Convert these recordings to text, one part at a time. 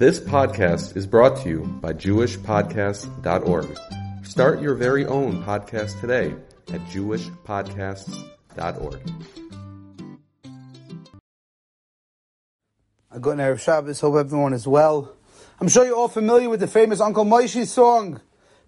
This podcast is brought to you by JewishPodcasts.org. Start your very own podcast today at JewishPodcasts.org. A good Erev Shabbos. Hope everyone is well. I'm sure you're all familiar with the famous Uncle Moishy song,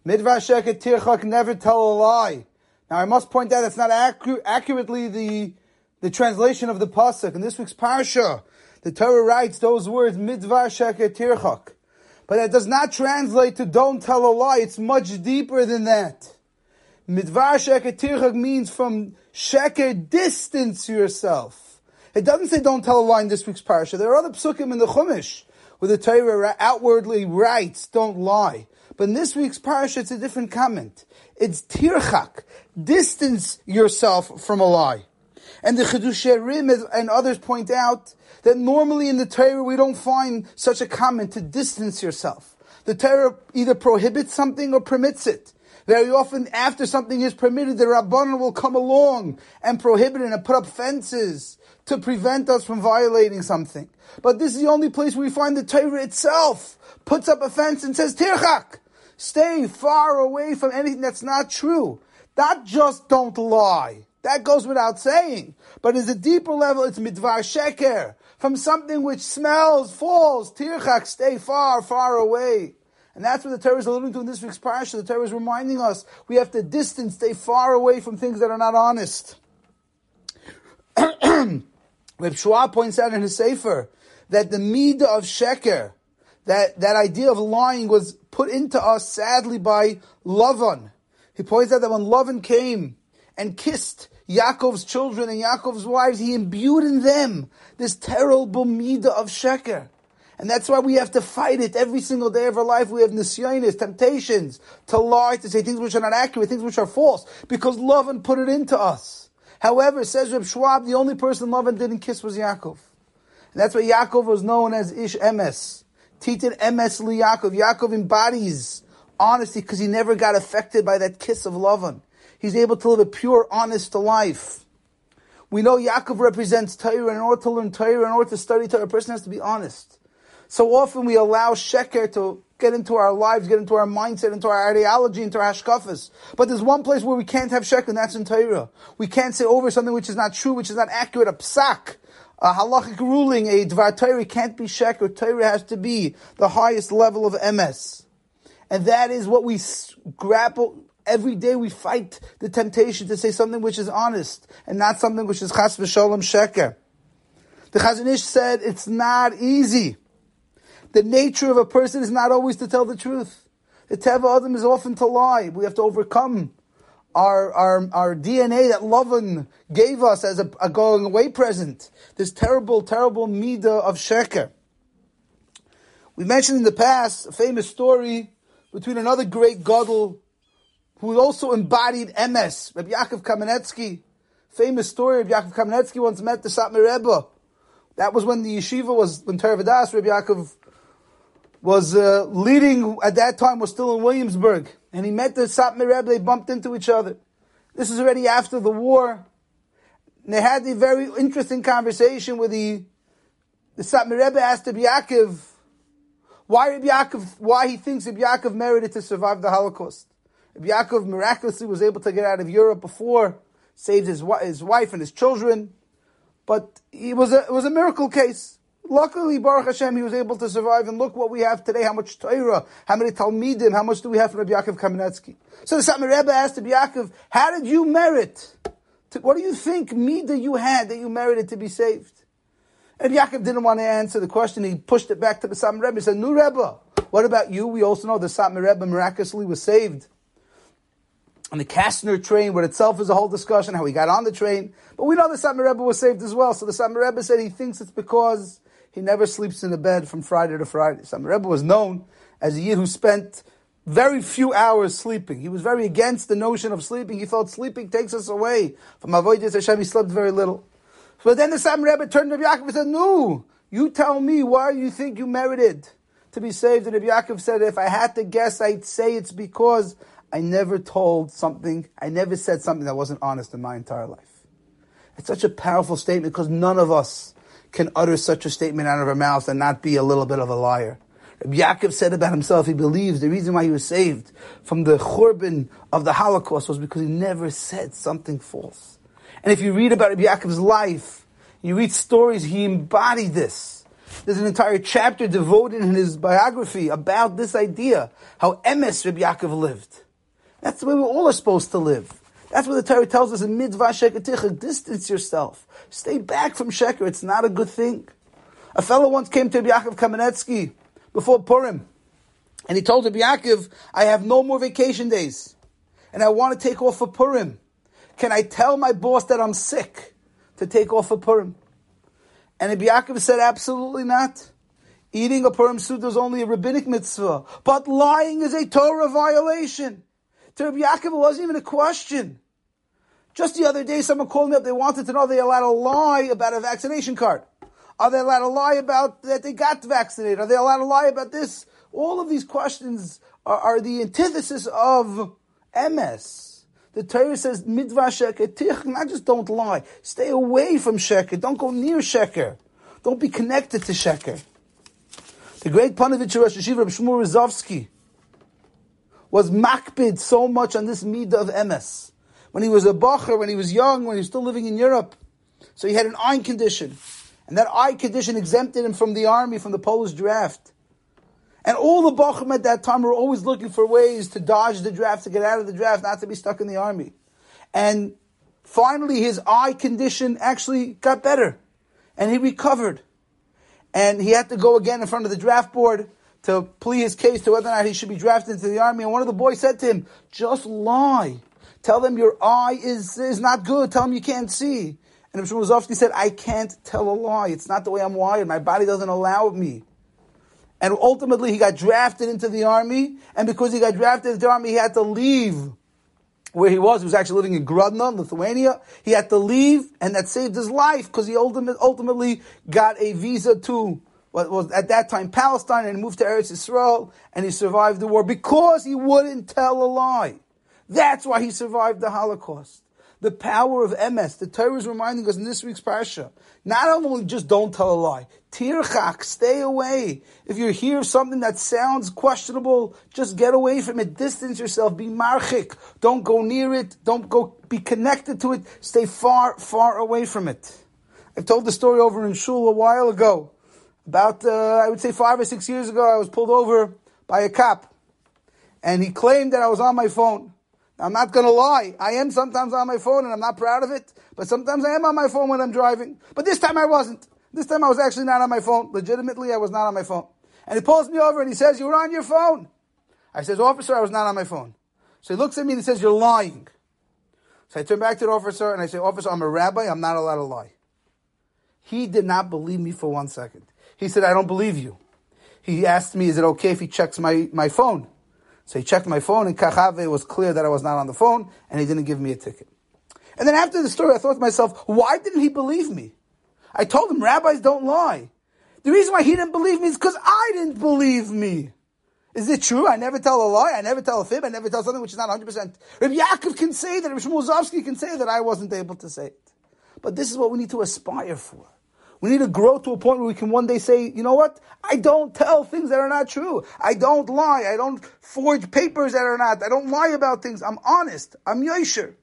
Midvar Sheker Tirchak, Never Tell a Lie. Now I must point out that's not accu- accurately the, the translation of the Pasuk. In this week's Parsha, the Torah writes those words, Midvar Sheker Tirchak. But that does not translate to don't tell a lie. It's much deeper than that. Midvar Sheker Tirchak means from Sheker, distance yourself. It doesn't say don't tell a lie in this week's Parsha. There are other psukim in the Chumash where the Torah outwardly writes don't lie. But in this week's Parsha, it's a different comment. It's Tirchak. Distance yourself from a lie. And the Chiddushei Rim and others point out that normally in the Torah we don't find such a comment to distance yourself. The Torah either prohibits something or permits it. Very often after something is permitted, the Rabbanon will come along and prohibit it and put up fences to prevent us from violating something. But this is the only place where we find the Torah itself puts up a fence and says, Tirchak, stay far away from anything that's not true. Not just don't lie. That goes without saying. But as a deeper level, it's midvar sheker. From something which smells, falls, tirchak, stay far, far away. And that's what the Torah is alluding to in this week's parasha. The Torah is reminding us we have to distance, stay far away from things that are not honest. Reb Schwab points out in his Sefer that the midah of sheker, that, that idea of lying was put into us sadly by Lavan. He points out that when Lavan came and kissed Yaakov's children and Yaakov's wives, he imbued in them this terrible midah of sheker. And that's why we have to fight it every single day of our life. We have nisyonis, temptations to lie, to say things which are not accurate, things which are false, because Lavan put it into us. However, says Reb Schwab, the only person Lavan didn't kiss was Yaakov. And that's why Yaakov was known as Ish Emes. Titin Emes li Yaakov. Yaakov embodies honesty because he never got affected by that kiss of Lavan. He's able to live a pure, honest life. We know Yaakov represents Torah, and in order to learn Torah, in order to study Torah, a person has to be honest. So often we allow Sheker to get into our lives, get into our mindset, into our ideology, into our hashkafas. But there's one place where we can't have Sheker, and that's in Torah. We can't say over something which is not true, which is not accurate, a psak, a halachic ruling, a dvar Torah can't be Sheker. Torah has to be the highest level of emes. And that is what we grapple, every day we fight the temptation to say something which is honest and not something which is chas v'sholem sheker. The Chazon Ish said it's not easy. The nature of a person is not always to tell the truth. The teva adam is often to lie. We have to overcome our, our, our DNA that Lavan gave us as a, a going away present. This terrible, terrible midah of sheker. We mentioned in the past a famous story between another great gadol who also embodied emes, Rabbi Yaakov Kamenetsky. Famous story, Rabbi Yaakov Kamenetsky once met the Satmar Rebbe. That was when the yeshiva was, when Torah Vodaas, Rabbi Yaakov was uh, leading, at that time was still in Williamsburg. And he met the Satmar Rebbe, they bumped into each other. This is already after the war. And they had a very interesting conversation with the, the Satmar Rebbe asked Rabbi Yaakov, why Rabbi Yaakov, why he thinks Rabbi Yaakov merited to survive the Holocaust. Yaakov miraculously was able to get out of Europe before, saved his, his wife and his children. But it was a, it was a miracle case. Luckily, Baruch Hashem, he was able to survive. And look what we have today, how much Torah, how many Talmidim, how much do we have from Rabbi Yaakov Kamenetsky. So the Satmar Rebbe asked Rabbi Yaakov, how did you merit? To, what do you think Mida you had that you merited to be saved? And Yaakov didn't want to answer the question. He pushed it back to the Satmar Rebbe. He said, Nu Rebbe, what about you? We also know the Satmar Rebbe miraculously was saved on the Kastner train, what itself is a whole discussion, how he got on the train. But we know the Satmar Rebbe was saved as well. So the Satmar Rebbe said he thinks it's because he never sleeps in the bed from Friday to Friday. Satmar Rebbe was known as a yid who spent very few hours sleeping. He was very against the notion of sleeping. He thought sleeping takes us away from Avodah Hashem. He slept very little. But then the Satmar Rebbe turned to Yaakov and said, No, you tell me why you think you merited to be saved. And Yaakov said, If I had to guess, I'd say it's because I never told something, I never said something that wasn't honest in my entire life. It's such a powerful statement because none of us can utter such a statement out of our mouths and not be a little bit of a liar. Rabbi Yaakov said about himself, he believes the reason why he was saved from the churban of the Holocaust was because he never said something false. And if you read about Rabbi Yaakov's life, you read stories, he embodied this. There's an entire chapter devoted in his biography about this idea, how emes Rabbi Yaakov lived. That's the way we all are supposed to live. That's what the Torah tells us in mitzvah sheketicha, distance yourself. Stay back from sheker, it's not a good thing. A fellow once came to Yaakov Kamenetsky before Purim, and he told Yaakov, I have no more vacation days, and I want to take off for Purim. Can I tell my boss that I'm sick to take off for Purim? And Yaakov said, absolutely not. Eating a Purim Suda is only a rabbinic mitzvah, but lying is a Torah violation. To Rabbi Yaakov, it wasn't even a question. Just the other day, someone called me up. They wanted to know are they allowed to lie about a vaccination card. Are they allowed to lie about that they got vaccinated? Are they allowed to lie about this? All of these questions are, are the antithesis of emes. The Torah says midvar sheker not just don't lie, stay away from sheker. Don't go near sheker. Don't be connected to sheker. The great Ponovezh Rosh Yeshiva Shmuel Rozovsky was makpid so much on this midah of emes when he was a bacher, when he was young, when he was still living in Europe. So he had an eye condition. And that eye condition exempted him from the army, from the Polish draft. And all the Bachim at that time were always looking for ways to dodge the draft, to get out of the draft, not to be stuck in the army. And finally, his eye condition actually got better. And he recovered. And he had to go again in front of the draft board to plead his case to whether or not he should be drafted into the army. And one of the boys said to him, just lie. Tell them your eye is, is not good. Tell them you can't see. And Mr. Rozovsky said, I can't tell a lie. It's not the way I'm wired. My body doesn't allow me. And ultimately, he got drafted into the army. And because he got drafted into the army, he had to leave where he was. He was actually living in Grodno, Lithuania. He had to leave, and that saved his life because he ultimately got a visa to what was at that time Palestine and moved to Eretz Yisrael, and he survived the war because he wouldn't tell a lie. That's why he survived the Holocaust. The power of emes. The Torah is reminding us in this week's parsha. Not only just don't tell a lie. Tirchak, stay away. If you hear something that sounds questionable, just get away from it. Distance yourself. Be marchik. Don't go near it. Don't go be connected to it. Stay far, far away from it. I've told the story over in Shul a while ago. About, uh, I would say five or six years ago, I was pulled over by a cop. And he claimed that I was on my phone. I'm not going to lie. I am sometimes on my phone and I'm not proud of it, but sometimes I am on my phone when I'm driving. But this time I wasn't. This time I was actually not on my phone. Legitimately, I was not on my phone. And he pulls me over and he says, You were on your phone. I says, Officer, I was not on my phone. So he looks at me and he says, You're lying. So I turn back to the officer and I say, Officer, I'm a rabbi. I'm not allowed to lie. He did not believe me for one second. He said, I don't believe you. He asked me, Is it okay if he checks my, my phone? So he checked my phone, and Kachave was clear that I was not on the phone, and he didn't give me a ticket. And then after the story, I thought to myself, why didn't he believe me? I told him rabbis don't lie. The reason why he didn't believe me is because I didn't believe me. Is it true? I never tell a lie. I never tell a fib. I never tell something which is not 100%. Rabbi Yaakov can say that. Rabbi Shmuel can say that I wasn't able to say it. But this is what we need to aspire for. We need to grow to a point where we can one day say, you know what? I don't tell things that are not true. I don't lie. I don't forge papers that are not. I don't lie about things. I'm honest. I'm yosher.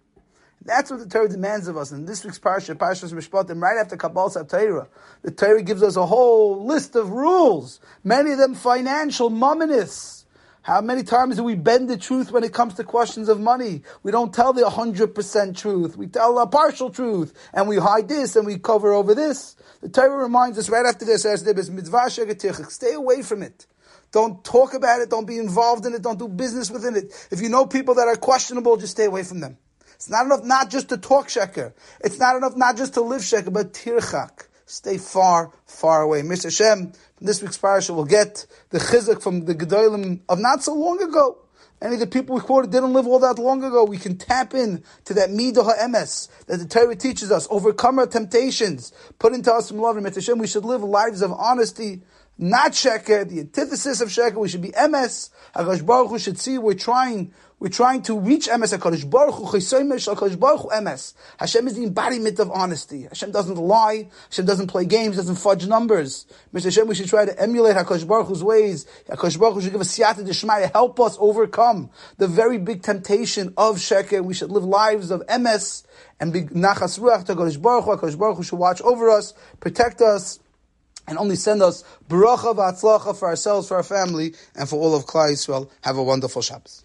That's what the Torah demands of us. In this week's parsha, Parshas Mishpatim, right after Kabbalah Torah, the Torah gives us a whole list of rules. Many of them financial, mominous. How many times do we bend the truth when it comes to questions of money? We don't tell the 100% truth. We tell a partial truth. And we hide this and we cover over this. The Torah reminds us right after this, stay away from it. Don't talk about it. Don't be involved in it. Don't do business within it. If you know people that are questionable, just stay away from them. It's not enough not just to talk sheker. It's not enough not just to live sheker, but tirchak. Stay far, far away. Mr. Hashem, from this week's parasha will get the chizuk from the Gedolim of not so long ago. Any of the people we quoted didn't live all that long ago. We can tap in to that midah ha'emes that the Torah teaches us, overcome our temptations, put into us some love and Mr. Hashem. We should live lives of honesty, not sheker, the antithesis of sheker. We should be emes. Hakadosh Baruch Hu should see we're trying we're trying to reach emes HaKadosh Baruch Hu, Chesaymesh HaKadosh Baruch Hu emes. Hashem is the embodiment of honesty. Hashem doesn't lie. Hashem doesn't play games, doesn't fudge numbers. Mr. Hashem, we should try to emulate HaKadosh Baruch Hu's ways. HaKadosh Baruch Hu should give us siyata d'shmaya, help us overcome the very big temptation of sheker. We should live lives of emes and be nachas ruach to HaKadosh Baruch Hu. HaKadosh Baruch Hu should watch over us, protect us, and only send us bracha v'atzlacha for ourselves, for our family, and for all of Klal Yisrael. Have a wonderful Shabbos.